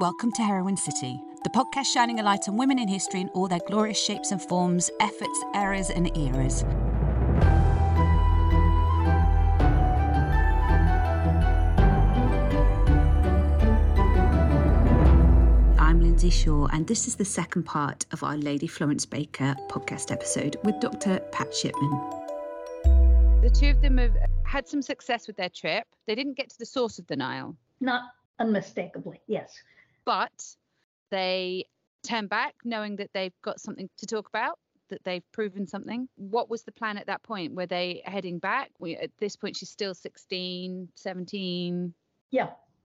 Welcome to Heroine City, the podcast shining a light on women in history in all their glorious shapes and forms, efforts, eras, and eras. I'm Lynsey Shaw, and this is the second part of our Lady Florence Baker podcast episode with Dr. Pat Shipman. The two of them have had some success with their trip. They didn't get to the source of the Nile, Not unmistakably, yes. But they turn back knowing that they've got something to talk about, that they've proven something. What was the plan at that point? Were they heading back? We, at this point, she's still 16, 17. Yeah.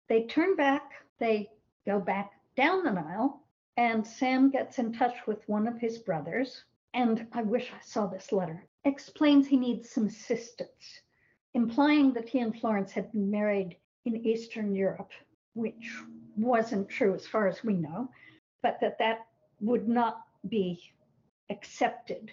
They turn back, they go back down the Nile, and Sam gets in touch with one of his brothers. And I wish I saw this letter. Explains he needs some assistance, implying that he and Florence had been married in Eastern Europe, which wasn't true as far as we know, but that that would not be accepted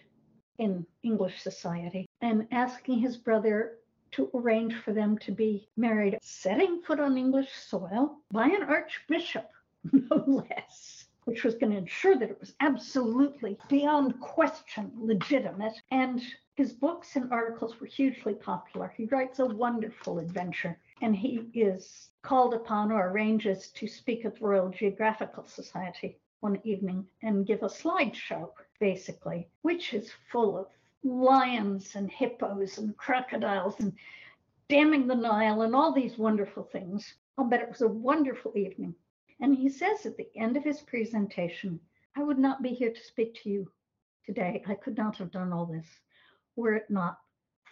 in English society, and asking his brother to arrange for them to be married, setting foot on English soil by an archbishop, no less, which was going to ensure that it was absolutely beyond question legitimate. And his books and articles were hugely popular. He writes a wonderful adventure, and he is called upon or arranges to speak at the Royal Geographical Society one evening and give a slideshow, basically, which is full of lions and hippos and crocodiles and damming the Nile and all these wonderful things. I'll bet it was a wonderful evening. And he says at the end of his presentation, I would not be here to speak to you today. I could not have done all this were it not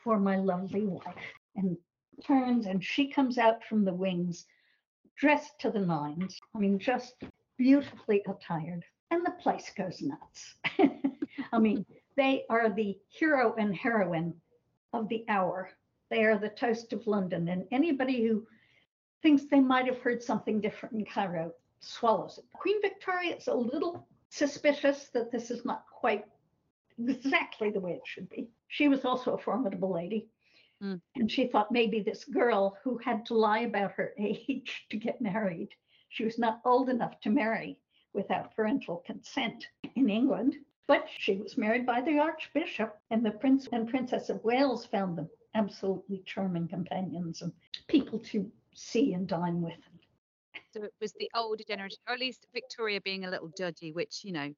for my lovely wife. And turns and she comes out from the wings dressed to the nines. I mean, just beautifully attired. And the place goes nuts. I mean, they are the hero and heroine of the hour. They are the toast of London. And anybody who thinks they might have heard something different in Cairo swallows it. Queen Victoria is a little suspicious that this is not quite exactly the way it should be. She was also a formidable lady. Mm. And she thought maybe this girl who had to lie about her age to get married, she was not old enough to marry without parental consent in England. But she was married by the Archbishop, and the Prince and Princess of Wales found them absolutely charming companions and people to see and dine with. So it was the older generation, or at least Victoria being a little judgy, which, you know,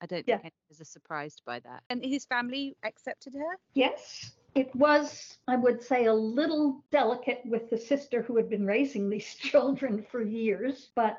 I don't Yeah. think anyone was surprised by that. And his family accepted her? Yes, it was, I would say, a little delicate with the sister who had been raising these children for years, but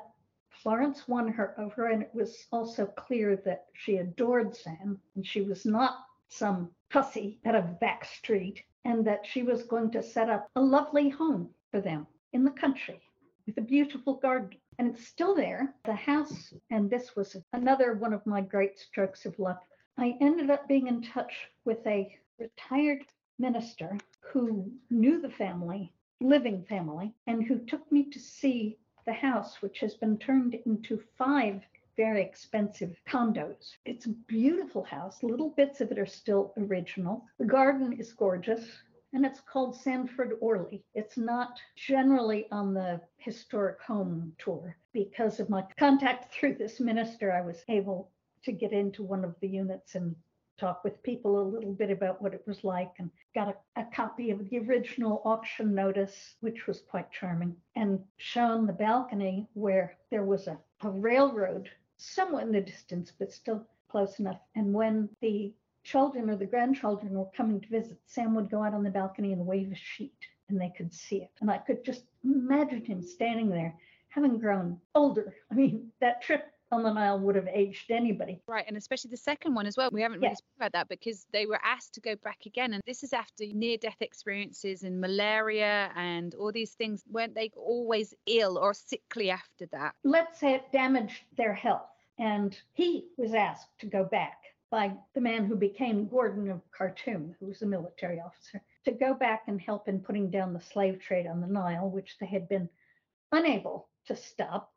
Florence won her over, and it was also clear that she adored Sam, and she was not some hussy at a back street, and that she was going to set up a lovely home for them in the country with a beautiful garden. And it's still there, the house. And this was another one of my great strokes of luck. I ended up being in touch with a retired minister who knew the family, living family, and who took me to see the house, which has been turned into five very expensive condos. It's a beautiful house. Little bits of it are still original. The garden is gorgeous and it's called Sandford Orleigh. It's not generally on the historic home tour. Because of my contact through this minister, I was able to get into one of the units and talk with people a little bit about what it was like and got a, a copy of the original auction notice, which was quite charming, and shown the balcony where there was a, a railroad somewhat in the distance, but still close enough. And when the children or the grandchildren were coming to visit, Sam would go out on the balcony and wave a sheet and they could see it. And I could just imagine him standing there, having grown older. I mean, that trip on the Nile would have aged anybody. Right, and especially the second one as well. We haven't really Yeah. spoken about that because they were asked to go back again. And this is after near death experiences and malaria and all these things. Weren't they always ill or sickly after that? Let's say it damaged their health. And he was asked to go back by the man who became Gordon of Khartoum, who was a military officer, to go back and help in putting down the slave trade on the Nile, which they had been unable to stop.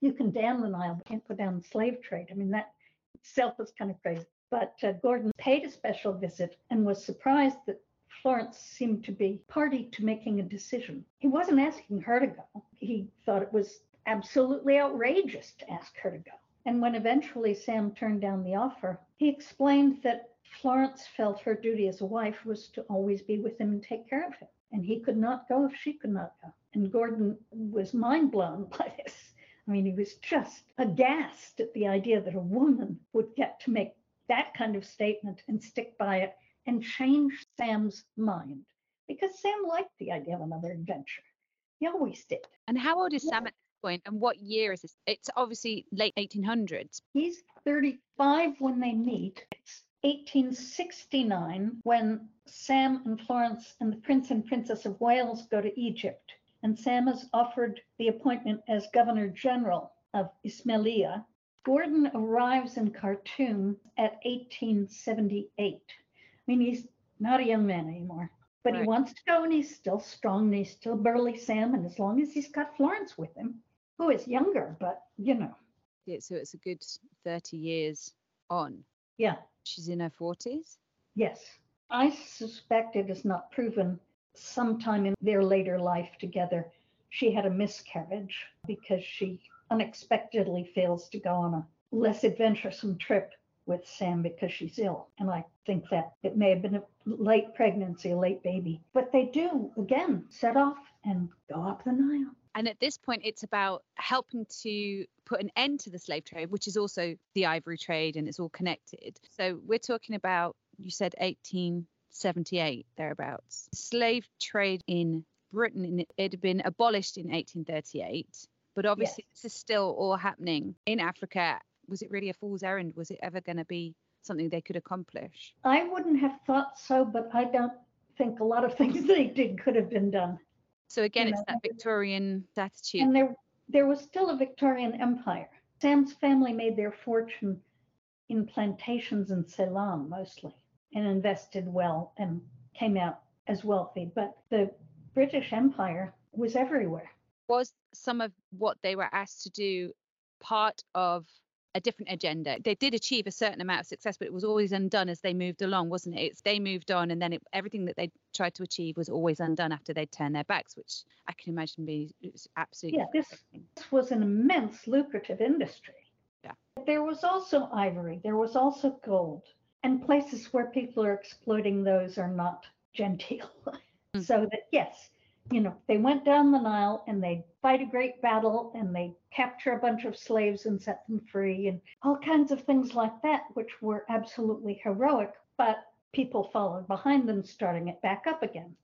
You can dam the Nile, but can't put down the slave trade. I mean, that itself is kind of crazy. But uh, Gordon paid a special visit and was surprised that Florence seemed to be party to making a decision. He wasn't asking her to go. He thought it was absolutely outrageous to ask her to go. And when eventually Sam turned down the offer, he explained that Florence felt her duty as a wife was to always be with him and take care of him. And he could not go if she could not go. And Gordon was mind blown by this. I mean, he was just aghast at the idea that a woman would get to make that kind of statement and stick by it and change Sam's mind because Sam liked the idea of another adventure. He always did. And how old is Sam at this point and what year is this? It's obviously late 1800s. He's 35 when they meet. It's 1869 when Sam and Florence and the Prince and Princess of Wales go to Egypt. And Sam is offered the appointment as Governor General of Ismailia. Gordon arrives in Khartoum at 1878. I mean, he's not a young man anymore, but Right. he wants to go and he's still strong and he's still burly Sam. And as long as he's got Florence with him, who is younger, but you know, Yeah, so it's a good 30 years on. yeah, She's in her 40s. Yes. I suspect it is not proven sometime in their later life together she had a miscarriage because she unexpectedly fails to go on a less adventuresome trip with Sam because she's ill. And I think that it may have been a late pregnancy, a late baby. But they do, again, set off and go up the Nile. And at this point, it's about helping to put an end to the slave trade, which is also the ivory trade and it's all connected. So we're talking about, you said 1878, thereabouts. Slave trade in Britain, it had been abolished in 1838. But obviously, this is still all happening in Africa. Was it really a fool's errand? Was it ever going to be something they could accomplish? I wouldn't have thought so, but I don't think a lot of things they did could have been done. So again, You it's know, that Victorian attitude. And there, there was still a Victorian empire. Sam's family made their fortune in plantations in Ceylon mostly and invested well and came out as wealthy. But the British Empire was everywhere. was some of what they were asked to do part of a different agenda. They did achieve a certain amount of success, but it was always undone as they moved along, wasn't it? It's they moved on, and then it, everything that they tried to achieve was always undone after they'd turned their backs, which I can imagine be absolutely. Yeah, this- This was an immense lucrative industry. Yeah. There was also ivory, there was also gold, and places where people are exploiting those are not genteel. Mm. So that, yes, you know, they went down the Nile and they fight a great battle and they capture a bunch of slaves and set them free and all kinds of things like that, which were absolutely heroic, but people followed behind them, starting it back up again.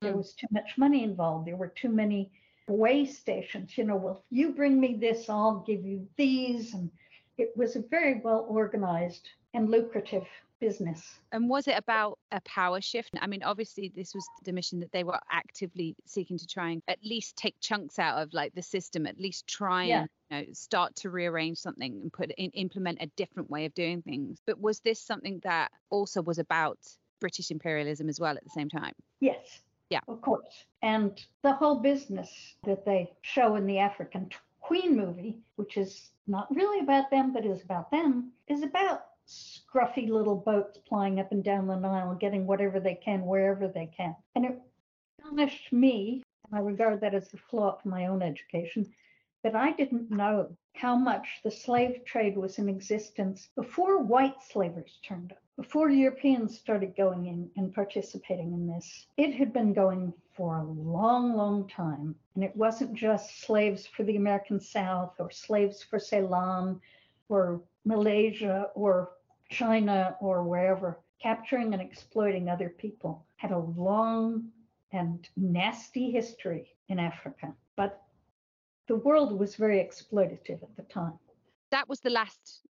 There Mm. was too much money involved. There were too many way stations. You know, well, if you bring me this, I'll give you these. And it was a very well organized and lucrative business. And was it about a power shift? I mean, obviously, this was the mission that they were actively seeking to try and at least take chunks out of like the system, at least try Yeah. and you know, start to rearrange something and put in, implement a different way of doing things. But was this something that also was about British imperialism as well at the same time? Yes. Yeah. Of course. And the whole business that they show in the African Queen movie, which is not really about them, but is about them, is about scruffy little boats plying up and down the Nile, getting whatever they can wherever they can. And it astonished me, and I regard that as a flaw of my own education, that I didn't know how much the slave trade was in existence before white slavers turned up, before Europeans started going in and participating in this. It had been going for a long, long time. And it wasn't just slaves for the American South or slaves for Ceylon or Malaysia or China or wherever. Capturing and exploiting other people had a long and nasty history in Africa. But the world was very exploitative at the time. That was the last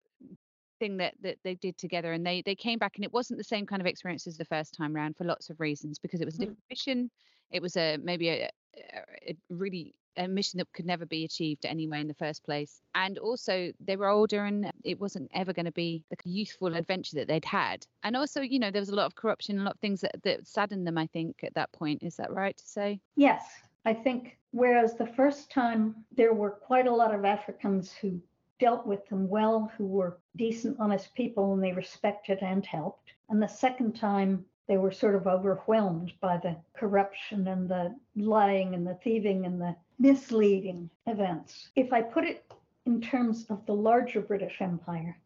thing that, that they did together and they they came back and it wasn't the same kind of experience as the first time round for lots of reasons because it was a Mm. different mission it was a maybe a a really a mission that could never be achieved anyway in the first place. And also they were older and it wasn't ever going to be the youthful adventure that they'd had. And also you know there was a lot of corruption a lot of things that, that saddened them i think at that point. Is that right to say? Yes, I think whereas the first time there were quite a lot of Africans who dealt with them well, who were decent, honest people, and they respected and helped. And the second time they were sort of overwhelmed by the corruption and the lying and the thieving and the misleading events. If I put it in terms of the larger British Empire,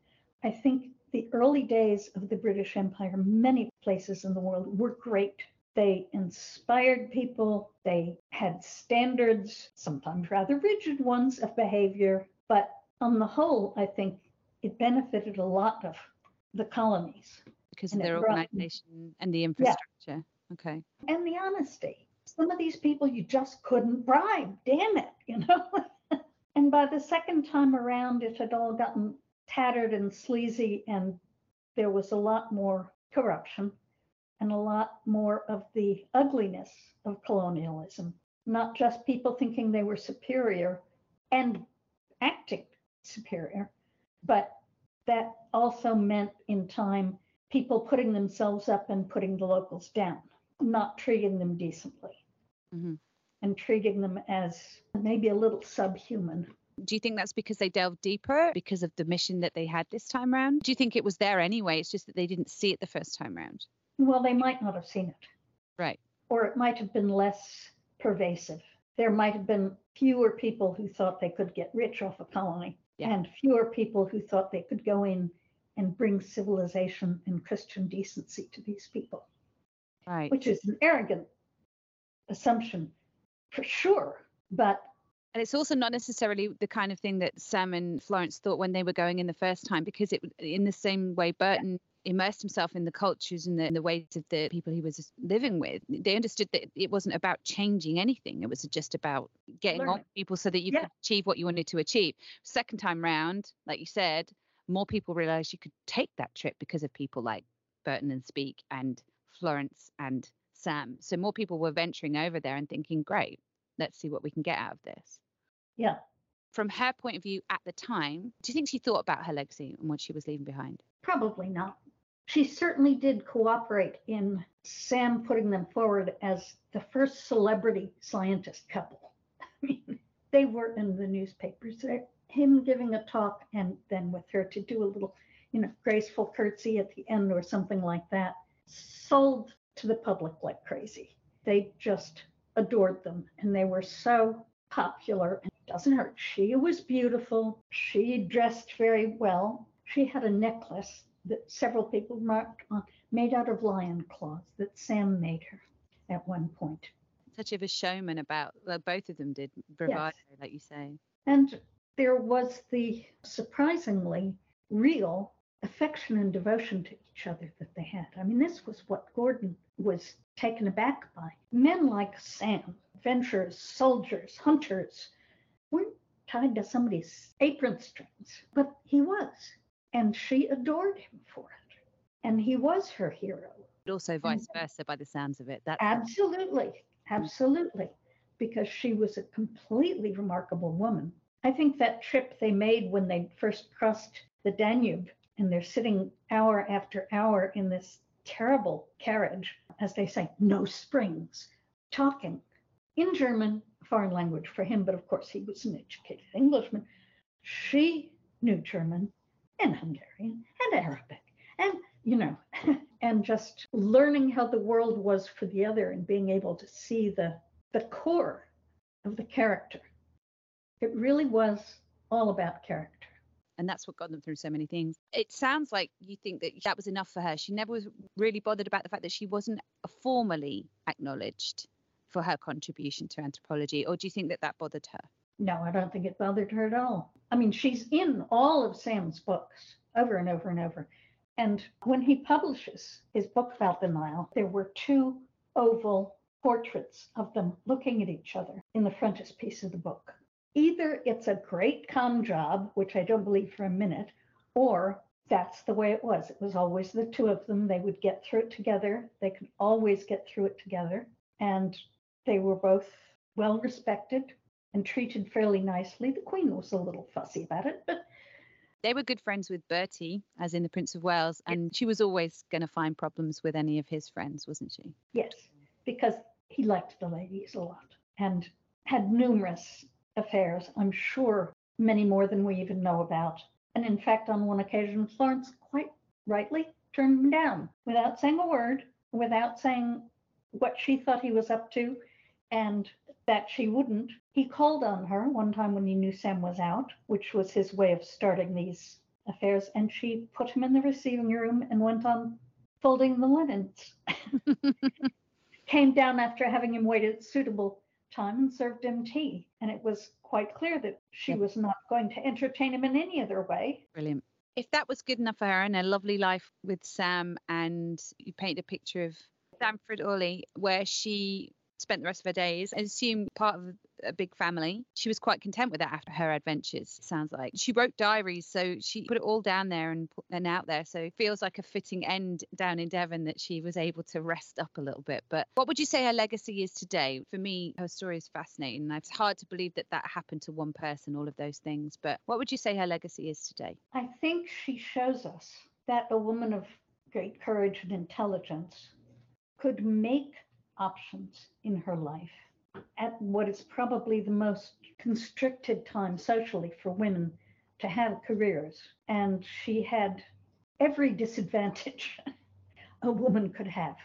I think the early days of the British Empire, many places in the world, were great. They inspired people, they had standards, sometimes rather rigid ones, of behavior. But on the whole, I think it benefited a lot of the colonies. Because of their brought- organization and the infrastructure. Okay. and the honesty. Some of these people you just couldn't bribe, damn it, you know? and by the second time around, it had all gotten tattered and sleazy, and there was a lot more corruption and a lot more of the ugliness of colonialism. Not just people thinking they were superior and acting superior, but that also meant in time people putting themselves up and putting the locals down not treating them decently Mhm. and treating them as maybe a little subhuman. Do you think that's because they delved deeper because of the mission that they had this time round? Do you think it was there anyway? It's just that they didn't see it the first time round. Well, they might not have seen it, Right. or it might have been less pervasive. There might have been fewer people who thought they could get rich off a colony, Yeah. and fewer people who thought they could go in and bring civilization and Christian decency to these people, Right. which is an arrogant assumption for sure. But And it's also not necessarily the kind of thing that Sam and Florence thought when they were going in the first time, because it, in the same way, Burton immersed himself in the cultures and the, and the ways of the people he was living with. They understood that it wasn't about changing anything. It was just about getting on Learning. with people so that you Yeah. could achieve what you wanted to achieve. Second time round, like you said, more people realized you could take that trip because of people like Burton and Speke and Florence and Sam. Um, so more people were venturing over there and thinking, great, let's see what we can get out of this yeah, from her point of view at the time, do you think she thought about her legacy and what she was leaving behind? Probably not. She certainly did cooperate in Sam putting them forward as the first celebrity scientist couple. I mean, they were in the newspapers. Him giving a talk and then with her to do a little, you know, graceful curtsy at the end or something like that, sold to the public like crazy. They just adored them and they were so popular. And it doesn't hurt. She was beautiful. She dressed very well. She had a necklace that several people marked on, made out of lion claws that Sam made her at one point. Such of a showman about, well, both of them did bravado, like you say. And there was the surprisingly real affection and devotion to each other that they had. I mean, this was what Gordon was taken aback by. Men like Sam, adventurers, soldiers, hunters, weren't tied to somebody's apron strings, but he was. And she adored him for it. And he was her hero. But also vice versa by the sounds of it. That's Absolutely, absolutely, because she was a completely remarkable woman. I think that trip they made when they first crossed the Danube and they're sitting hour after hour in this terrible carriage, as they say, no springs, talking in German, foreign language for him, but of course he was an educated Englishman. She knew German and Hungarian and Arabic and, you know, and just learning how the world was for the other and being able to see the the core of the character. It really was all about character. And that's what got them through so many things. It sounds like you think that that was enough for her. She never was really bothered about the fact that she wasn't formally acknowledged for her contribution to anthropology, or do you think that that bothered her? No, I don't think it bothered her at all. I mean, she's in all of Sam's books over and over and over. And when he publishes his book about the Nile, there were two oval portraits of them looking at each other in the frontispiece of the book. Either it's a great con job, which I don't believe for a minute, or that's the way it was. It was always the two of them. They would get through it together. They could always get through it together. And they were both well respected and treated fairly nicely. The Queen was a little fussy about it, but They were good friends with Bertie, as in the Prince of Wales, and she was always going to find problems with any of his friends, wasn't she? yes, because he liked the ladies a lot and had numerous affairs, I'm sure many more than we even know about. And in fact, on one occasion, Florence quite rightly turned him down without saying a word, without saying what she thought he was up to. and that she wouldn't. He called on her one time when he knew Sam was out, which was his way of starting these affairs, and she put him in the receiving room and went on folding the linens. Came down after having him wait a suitable time and served him tea. And it was quite clear that she was not going to entertain him in any other way. Brilliant. If that was good enough for her and a lovely life with Sam, and you paint a picture of Sandford Orleigh, where she spent the rest of her days, I assume part of a big family, she was quite content with that after her adventures, sounds like. She wrote diaries, so she put it all down there and, put, and out there. So it feels like a fitting end down in Devon that she was able to rest up a little bit. But what would you say her legacy is today? For me, her story is fascinating. It's hard to believe that that happened to one person, all of those things. But what would you say her legacy is today? I think she shows us that a woman of great courage and intelligence could make options in her life at what is probably the most constricted time socially for women to have careers. And she had every disadvantage a woman could have,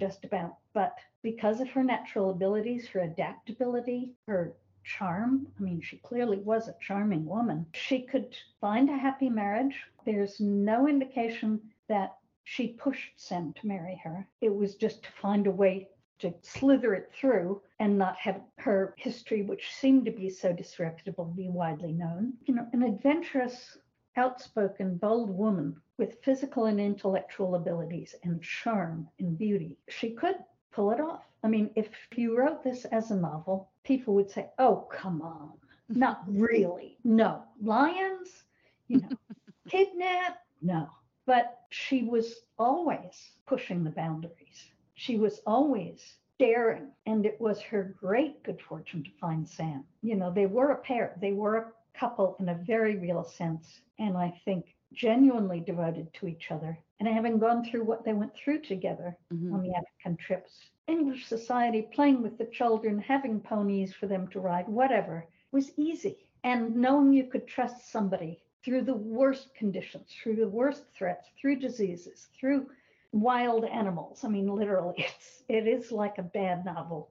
just about. But because of her natural abilities, her adaptability, her charm. I mean, she clearly was a charming woman. She could find a happy marriage. There's no indication that she pushed Sam to marry her. It was just to find a way to slither it through and not have her history, which seemed to be so disreputable, be widely known. You know, an adventurous, outspoken, bold woman with physical and intellectual abilities and charm and beauty. She could pull it off. I mean, if you wrote this as a novel, people would say, oh, come on. Not really. No. Lions? You know, kidnap? No. But she was always pushing the boundaries. She was always daring. And it was her great good fortune to find Sam. You know, they were a pair, they were a couple in a very real sense. And I think genuinely devoted to each other. And having gone through what they went through together Mhm. on the African trips, English society, playing with the children, having ponies for them to ride, whatever, was easy. And knowing you could trust somebody through the worst conditions, through the worst threats, through diseases, through wild animals. I mean, literally, it's it is like a bad novel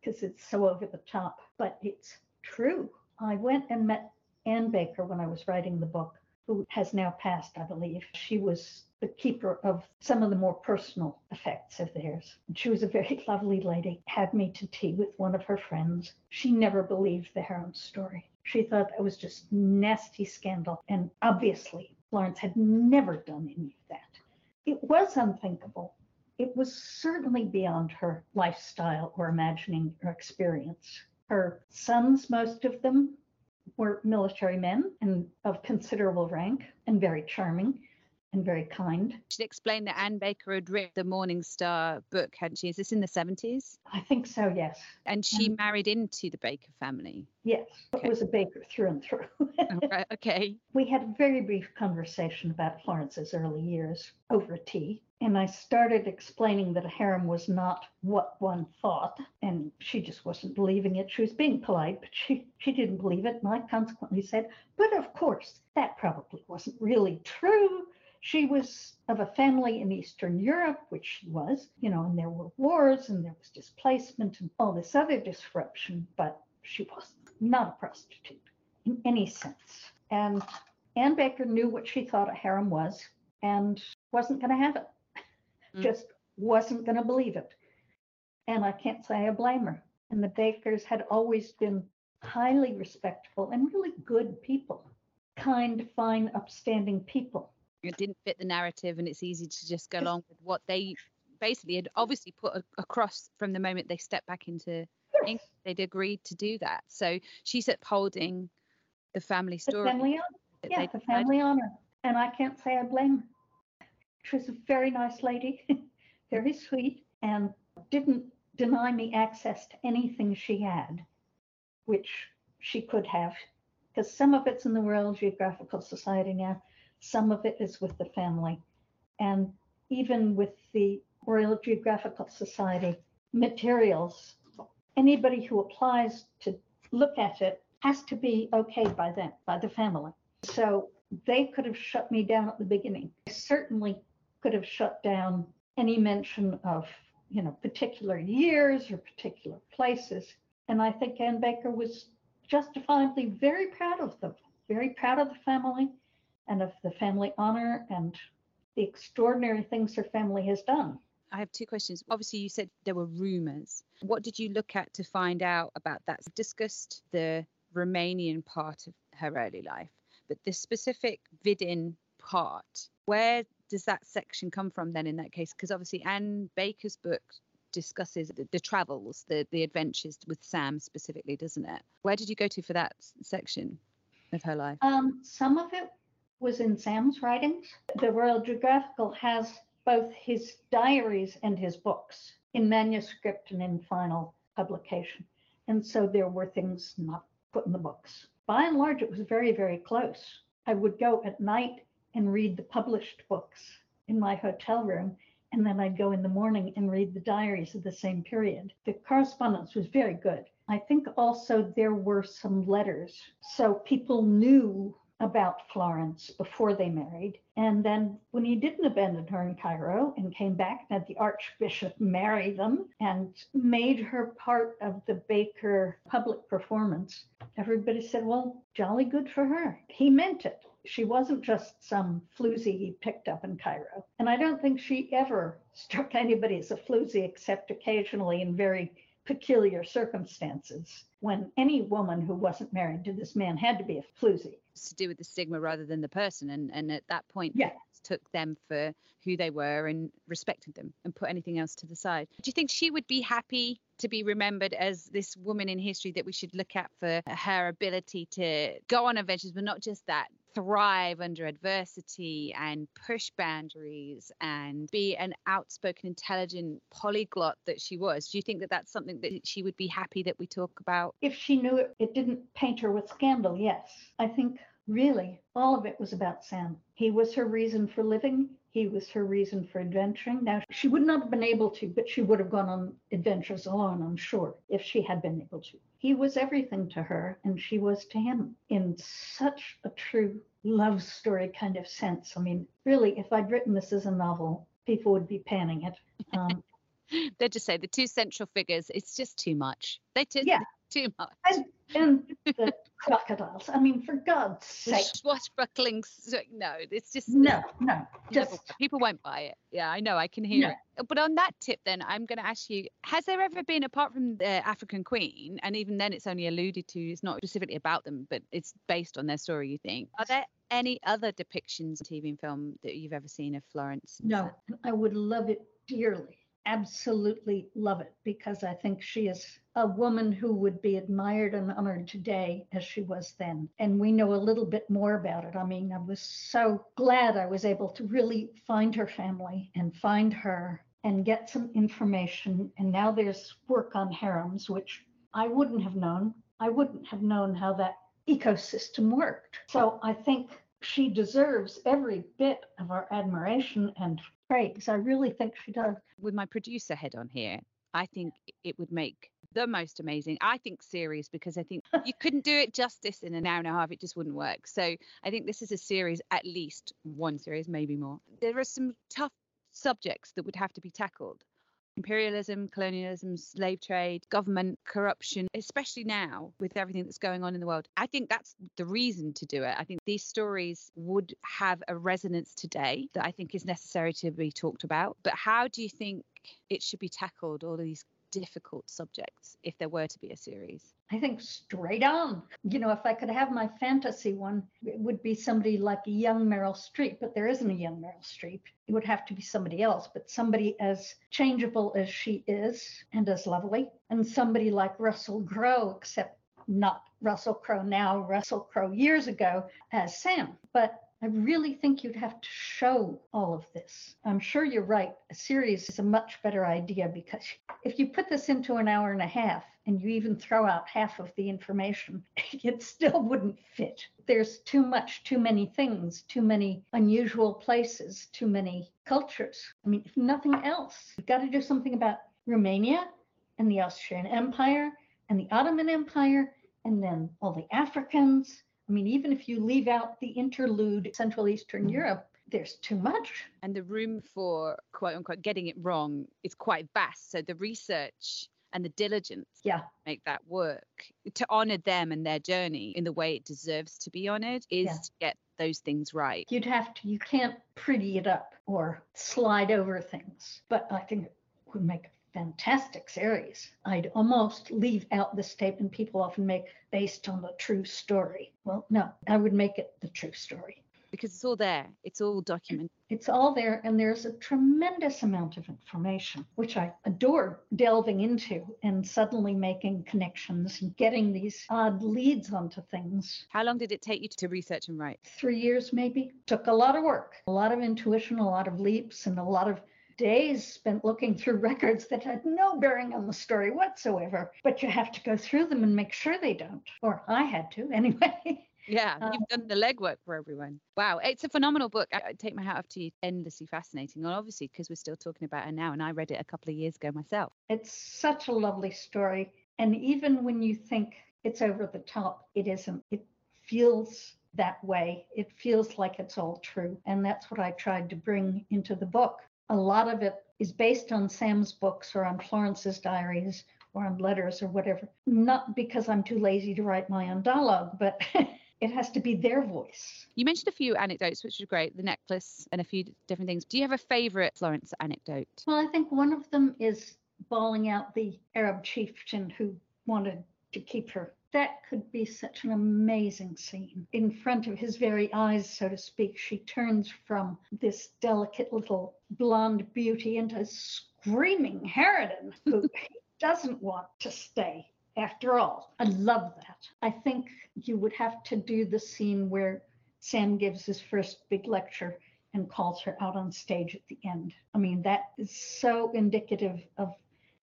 because it's so over the top, but it's true. I went and met Anne Baker when I was writing the book, who has now passed, I believe. She was the keeper of some of the more personal effects of theirs. And she was a very lovely lady, had me to tea with one of her friends. She never believed the harem story. She thought that was just nasty scandal. And obviously, Florence had never done any of that. It was unthinkable. It was certainly beyond her lifestyle or imagining or experience. Her sons, most of them, were military men and of considerable rank and very charming and very kind. She'd explained that Anne Baker had written the Morning Star book, hadn't she? Is this in the 70s? I think so, yes. And she Mhm. married into the Baker family. Yes, Okay. it was a baker through and through. Oh, right, okay. we had a very brief conversation about Florence's early years over tea. And I started explaining that a harem was not what one thought. And she just wasn't believing it. She was being polite, but she, she didn't believe it. And I consequently said, But of course, that probably wasn't really true. She was of a family in Eastern Europe, which she was, you know, and there were wars and there was displacement and all this other disruption, but she was not a prostitute in any sense. And Anne Baker knew what she thought a harem was and wasn't going to have it, Mm. just wasn't going to believe it. And I can't say I blame her. And the Bakers had always been highly respectful and really good people, kind, fine, upstanding people. It didn't fit the narrative, and it's easy to just go along with what they basically had obviously put a- across from the moment they stepped back into England. They'd agreed to do that. So she's upholding the family story. The family honor. Yeah, the family honor. And I can't say I blame her. She was a very nice lady, very sweet, and didn't deny me access to anything she had, which she could have, because some of it's in the Royal Geographical Society now, some of it is with the family. And even with the Royal Geographical Society materials, anybody who applies to look at it has to be okayed by them, by the family. So they could have shut me down at the beginning. They certainly could have shut down any mention of you know, particular years or particular places. And I think Anne Baker was justifiably very proud of them, very proud of the family and of the family honor and the extraordinary things her family has done. I have two questions. Obviously, you said there were rumors. What did you look at to find out about that? Discussed the Romanian part of her early life, but the specific Vidin part, where does that section come from then in that case? Because obviously, Anne Baker's book discusses the, the, travels, the the adventures with Sam specifically, doesn't it? Where did you go to for that section of her life? Um, some of it was in Sam's writings. The Royal Geographical has both his diaries and his books in manuscript and in final publication. And so there were things not put in the books. By and large, it was very, very close. I would go at night and read the published books in my hotel room, and then I'd go in the morning and read the diaries of the same period. The correspondence was very good. I think also there were some letters. So people knew about Florence before they married. And then when he didn't abandon her in Cairo and came back and had the Archbishop marry them and made her part of the Baker public performance, everybody said, well, jolly good for her. He meant it. She wasn't just some floozy he picked up in Cairo. And I don't think she ever struck anybody as a floozy except occasionally in very peculiar circumstances when any woman who wasn't married to this man had to be a floozy to do with the stigma rather than the person. And and at that point, yeah. took them for who they were and respected them and put anything else to the side. Do you think she would be happy to be remembered as this woman in history that we should look at for her ability to go on adventures, but not just that, thrive under adversity and push boundaries and be an outspoken, intelligent polyglot that she was. Do you think that that's something that she would be happy that we talk about? If she knew it, it didn't paint her with scandal, yes. I think really all of it was about Sam. He was her reason for living. He was her reason for adventuring. Now, she would not have been able to, but she would have gone on adventures alone, I'm sure, if she had been able to. He was everything to her, and she was to him in such a true love story kind of sense. I mean, really, if I'd written this as a novel, people would be panning it. Um, they just say the two central figures, it's just too much. They just, yeah. too much. And, and the crocodiles. I mean, for God's sake. Swashbuckling. No, it's just. No, no. Just, people won't buy it. Yeah, I know. I can hear no. it. But on that tip, then, I'm going to ask you Has there ever been, apart from the African Queen, and even then it's only alluded to, it's not specifically about them, but it's based on their story, you think? Are there any other depictions, TV and film, that you've ever seen of Florence? No, I would love it dearly absolutely love it because I think she is a woman who would be admired and honored today as she was then. And we know a little bit more about it. I mean, I was so glad I was able to really find her family and find her and get some information. And now there's work on harems, which I wouldn't have known. I wouldn't have known how that ecosystem worked. So I think she deserves every bit of our admiration and praise. I really think she does. With my producer head on here, I think it would make the most amazing, I think, series because I think you couldn't do it justice in an hour and a half. It just wouldn't work. So I think this is a series, at least one series, maybe more. There are some tough subjects that would have to be tackled imperialism, colonialism, slave trade, government corruption, especially now with everything that's going on in the world. I think that's the reason to do it. I think these stories would have a resonance today that I think is necessary to be talked about. But how do you think it should be tackled, all these difficult subjects, if there were to be a series? I think straight on. You know, if I could have my fantasy one, it would be somebody like a young Meryl Streep, but there isn't a young Meryl Streep. It would have to be somebody else, but somebody as changeable as she is and as lovely, and somebody like Russell Crowe, except not Russell Crowe now, Russell Crowe years ago as Sam. But I really think you'd have to show all of this. I'm sure you're right. A series is a much better idea because if you put this into an hour and a half and you even throw out half of the information, it still wouldn't fit. There's too much, too many things, too many unusual places, too many cultures. I mean, if nothing else, you've got to do something about Romania and the Austrian Empire and the Ottoman Empire and then all the Africans I mean, even if you leave out the interlude Central Eastern Europe, there's too much. And the room for quote unquote getting it wrong is quite vast. So the research and the diligence Yeah. make that work to honor them and their journey in the way it deserves to be honored is Yeah. to get those things right. You'd have to, you can't pretty it up or slide over things. But I think it would make a fantastic series. I'd almost leave out the statement people often make based on a true story. Well, no, I would make it the true story. because it's all there. It's all documented. It's all there, and there's a tremendous amount of information, which I adore delving into and suddenly making connections and getting these odd leads onto things. How long did it take you to research and write? Three years, maybe. Took a lot of work, a lot of intuition, a lot of leaps, and a lot of days spent looking through records that had no bearing on the story whatsoever. But you have to go through them and make sure they don't. Or I had to anyway. Yeah, Um, you've done the legwork for everyone. Wow, it's a phenomenal book. I, take my hat off to you. Endlessly fascinating, and obviously because we're still talking about it now, and I read it a couple of years ago myself. It's such a lovely story. And even when you think it's over the top, it isn't. It feels that way. It feels like it's all true. And that's what I tried to bring into the book. A lot of it is based on Sam's books or on Florence's diaries or on letters or whatever. Not because I'm too lazy to write my own dialogue, but it has to be their voice. You mentioned a few anecdotes, which was great, the necklace and a few different things. Do you have a favorite Florence anecdote? Well, I think one of them is bawling out the Arab chieftain who wanted to keep her. That could be such an amazing scene. In front of his very eyes, so to speak, she turns from this delicate little blonde beauty into a screaming harridan who doesn't want to stay after all. I love that. I think you would have to do the scene where Sam gives his first big lecture and calls her out on stage at the end. I mean, that is so indicative of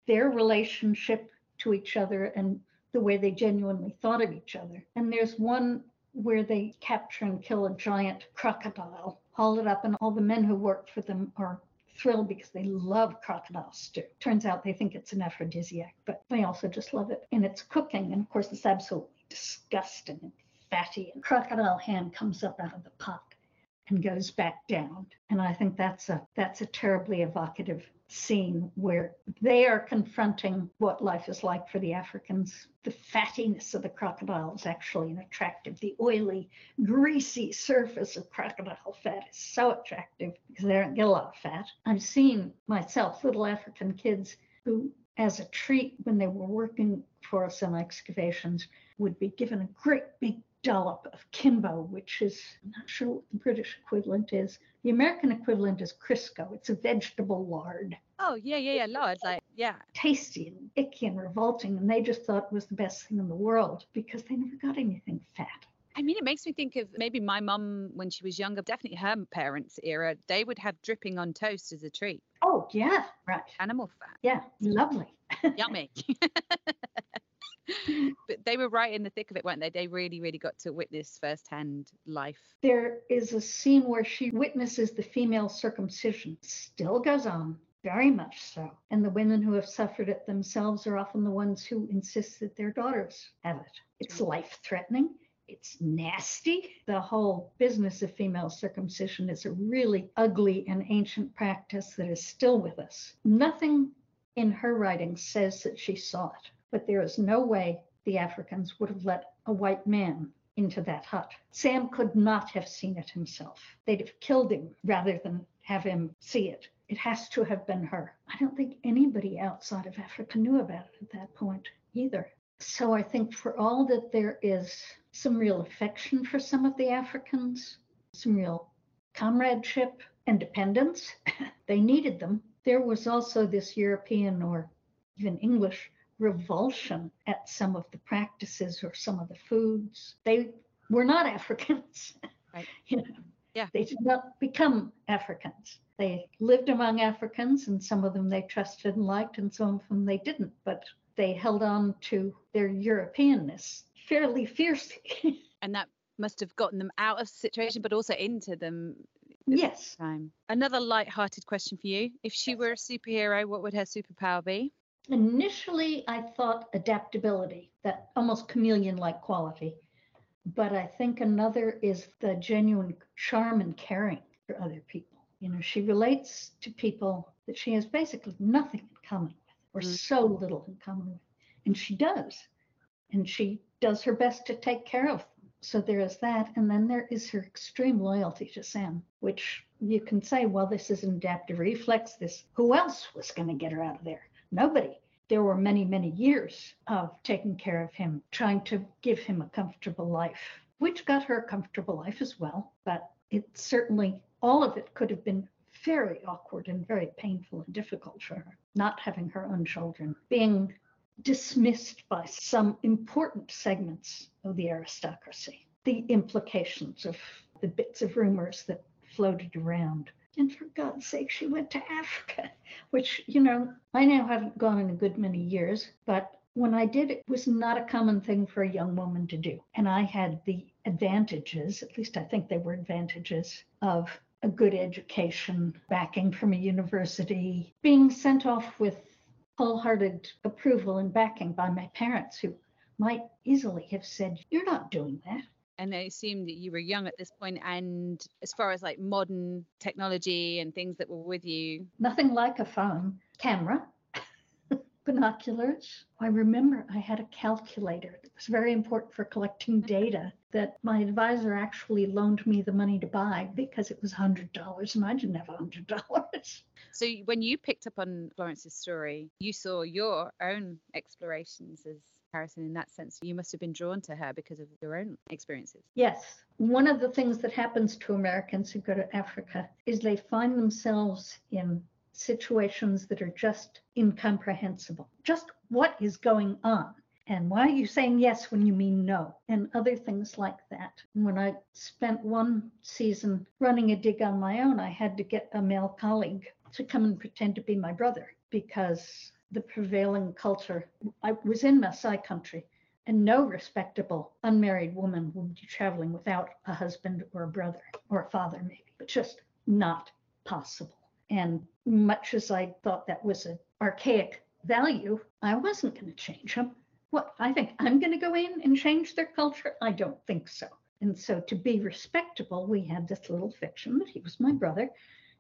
their relationship to each other and the way they genuinely thought of each other. And there's one where they capture and kill a giant crocodile, haul it up, and all the men who work for them are thrilled because they love crocodile stew. Turns out they think it's an aphrodisiac, but they also just love it. And it's cooking, and of course, it's absolutely disgusting and fatty. And crocodile hand comes up out of the pot and goes back down. And I think that's a that's a terribly evocative scene where they are confronting what life is like for the Africans. The fattiness of the crocodile is actually an attractive. The oily, greasy surface of crocodile fat is so attractive because they don't get a lot of fat. I've seen myself little African kids who, as a treat when they were working for us in excavations, would be given a great big dollop of kimbo, which is, I'm not sure what the British equivalent is. The American equivalent is Crisco. It's a vegetable lard. Oh, yeah, yeah, yeah, Lord. Like, yeah. Tasty and icky and revolting. And they just thought it was the best thing in the world because they never got anything fat. I mean, it makes me think of maybe my mum when she was younger, definitely her parents' era. They would have dripping on toast as a treat, Oh, yeah, right. animal fat. Yeah, lovely. Yummy. but they were right in the thick of it, weren't they? They really, really got to witness firsthand life. There is a scene where she witnesses the female circumcision. Still goes on, very much so. And the women who have suffered it themselves are often the ones who insist that their daughters have it. It's life threatening. It's nasty. The whole business of female circumcision is a really ugly and ancient practice that is still with us. Nothing in her writing says that she saw it, but there is no way the Africans would have let a white man into that hut. Sam could not have seen it himself. They'd have killed him rather than have him see it. It has to have been her. I don't think anybody outside of Africa knew about it at that point either. So I think for all that there is some real affection for some of the Africans, some real comradeship and dependence, they needed them. There was also this European or even English revulsion at some of the practices or some of the foods. They were not Africans. Right. you know, Yeah. they did not become Africans. They lived among Africans, and some of them they trusted and liked, and some of them they didn't. But they held on to their Europeanness fairly fiercely. And that must have gotten them out of the situation, but also into them yes. time. Another light-hearted question for you. If she were a superhero, what would her superpower be? Initially, I thought adaptability, that almost chameleon like quality. But I think another is the genuine charm and caring. for other people. You know, she relates to people that she has basically nothing in common with, or Mm. so little in common with. And she does. And she does her best to take care of them. So there is that. And then there is her extreme loyalty to Sam, which you can say, well, this is an adaptive reflex. This who else was going to get her out of there? Nobody. There were many, many years of taking care of him, trying to give him a comfortable life, which got her a comfortable life as well. But it certainly, all of it could have been very awkward and very painful and difficult for her, not having her own children, being dismissed by some important segments of the aristocracy, the implications of the bits of rumors that floated around. And for God's sake, she went to Africa, which, you know, I now haven't gone in a good many years, but when I did, it was not a common thing for a young woman to do. And I had the advantages, at least I think they were advantages, of a good education, backing from a university, being sent off with wholehearted approval and backing by my parents, who might easily have said, You're not doing that. And I assume that you were young at this point, and as far as like modern technology and things that were with you, Nothing like a phone, camera, binoculars. I remember I had a calculator that was very important for collecting data that my advisor actually loaned me the money to buy because it was $100 and I didn't have $100. So when you picked up on Florence's story, you saw your own explorations as In that sense. You must have been drawn to her because of your own experiences. Yes. One of the things that happens to Americans who go to Africa is they find themselves in situations that are just incomprehensible. Just what is going on? And why are you saying yes when you mean no? And other things like that. When I spent one season running a dig on my own, I had to get a male colleague to come and pretend to be my brother because the prevailing culture, I was in Maasai country and no respectable unmarried woman would be traveling without a husband or a brother or a father, maybe, but just not possible. And much as I thought that was an archaic value, I wasn't going to change them. What I think I'm going to go in and change their culture? I don't think so. And so to be respectable, we had this little fiction that he was my brother,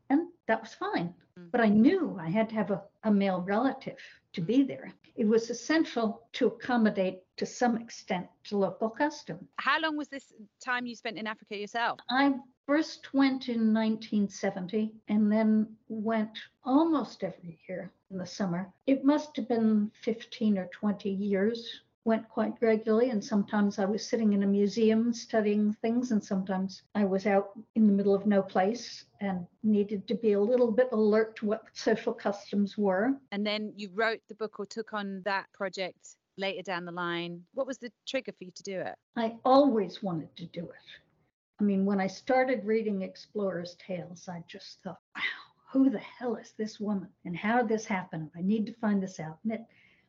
and that was fine. Mm. But I knew I had to have a, a male relative to be there. It was essential to accommodate to some extent to local custom. How long was this time you spent in Africa yourself? I first went in 1970 and then went almost every year in the summer. It must have been 15 or 20 years. Went quite regularly, and sometimes I was sitting in a museum studying things, and sometimes I was out in the middle of no place and needed to be a little bit alert to what social customs were. And then you wrote the book or took on that project later down the line. What was the trigger for you to do it? I always wanted to do it. I mean, when I started reading Explorer's Tales, I just thought, wow, who the hell is this woman? And how did this happen? I need to find this out. And it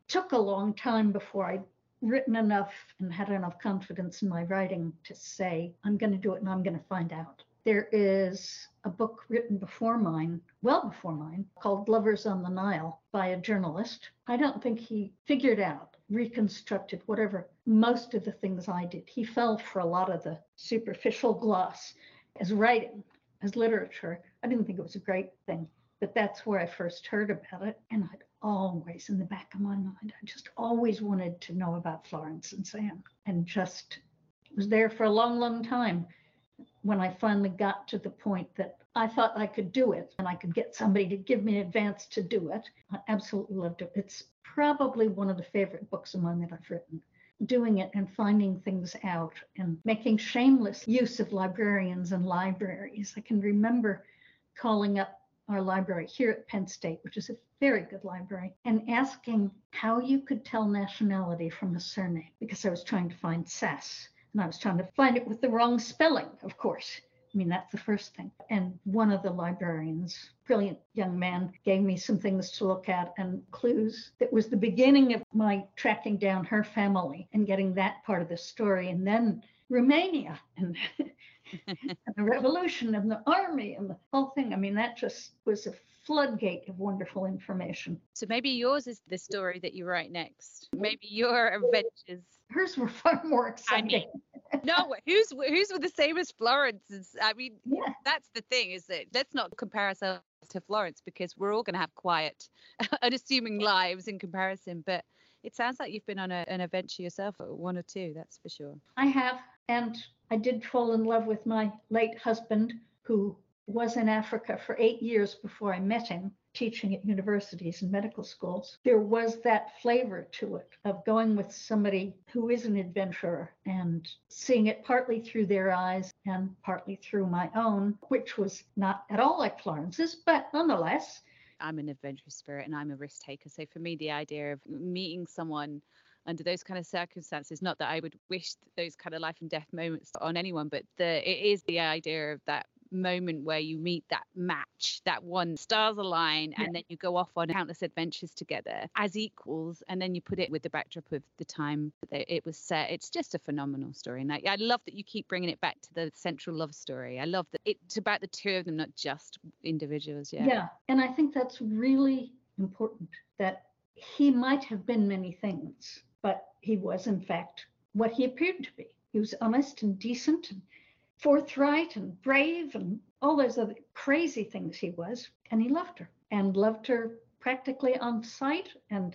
took a long time before I'd written enough and had enough confidence in my writing to say, I'm going to do it and I'm going to find out. There is a book written before mine, well before mine, called Lovers on the Nile by a journalist. I don't think he figured out, reconstructed whatever most of the things I did. He fell for a lot of the superficial gloss as writing, as literature. I didn't think it was a great thing, but that's where I first heard about it. And I'd Oh, always, in the back of my mind, I just always wanted to know about Florence and Sam and just was there for a long, long time when I finally got to the point that I thought I could do it and I could get somebody to give me an advance to do it. I absolutely loved it. It's probably one of the favorite books of mine that I've written. Doing it and finding things out and making shameless use of librarians and libraries. I can remember calling up our library here at Penn State, which is a very good library, and asking how you could tell nationality from a surname because I was trying to find Sass and I was trying to find it with the wrong spelling, of course. I mean, that's the first thing. And one of the librarians, brilliant young man, gave me some things to look at and clues. That was the beginning of my tracking down her family and getting that part of the story. And then Romania and, and the revolution and the army and the whole thing. I mean, that just was a floodgate of wonderful information. So maybe yours is the story that you write next. Maybe your adventures. Hers were far more I exciting. mean, no, who's who's with the same as Florence? I mean, Yeah. that's the thing is that let's not compare ourselves to Florence because we're all going to have quiet, unassuming lives in comparison. But it sounds like you've been on a, an adventure yourself, one or two, that's for sure. I have, and I did fall in love with my late husband, who was in Africa for eight years before I met him, teaching at universities and medical schools. There was that flavor to it of going with somebody who is an adventurer and seeing it partly through their eyes and partly through my own, which was not at all like Florence's, but nonetheless, I'm an adventurous spirit and I'm a risk taker. So for me, the idea of meeting someone under those kind of circumstances, not that I would wish those kind of life and death moments on anyone, but the it is the idea of that moment where you meet that match, that one stars align, Yeah. and then you go off on countless adventures together as equals, and then you put it with the backdrop of the time that it was set. It's just a phenomenal story, and I, I love that you keep bringing it back to the central love story. I love that it's about the two of them, not just individuals. Yeah. Yeah. And I think that's really important that he might have been many things, but he was, in fact, what he appeared to be. He was honest and decent and forthright and brave and all those other crazy things he was. And he loved her and loved her practically on sight and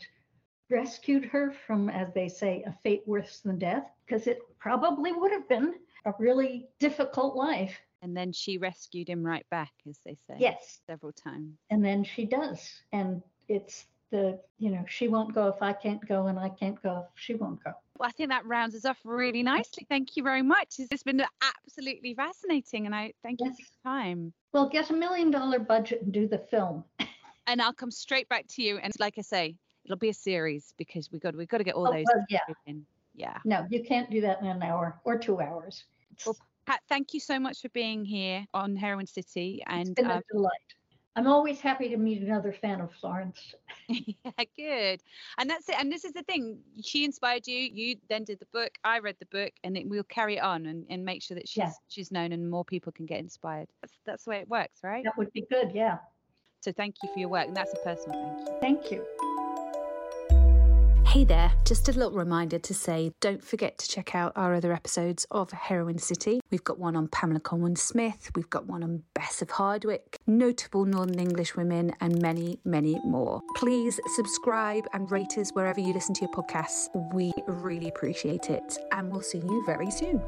rescued her from, as they say, a fate worse than death, because it probably would have been a really difficult life. And then she rescued him right back, as they say. Yes. Several times. and then she does and it's the you know she won't go if i can't go and i can't go if she won't go Well, I think that rounds us off really nicely. Thank you very much. It's been absolutely fascinating, and I thank you for your time. well get a million dollar budget and do the film And I'll come straight back to you. And like I say, it'll be a series because we got we got to get all Oh, those. well, yeah in. Yeah. no you can't do that in an hour or two hours Well, Pat, thank you so much for being here on Heroine City. it's And been um, a delight i'm always happy to meet another fan of florence yeah, good. And that's it. And this is the thing. She inspired you. You then did the book. I read the book, and it, we'll carry it on and, and make sure that she's Yeah. she's known and more people can get inspired. That's that's the way it works, right? that would be good yeah So thank you for your work, and that's a personal thank you. thank you Hey there, just a little reminder to say don't forget to check out our other episodes of Heroine City. We've got one on Pamela Conwyn Smith, we've got one on Bess of Hardwick, notable Northern English women, and many, many more. Please subscribe and rate us wherever you listen to your podcasts. We really appreciate it, and we'll see you very soon.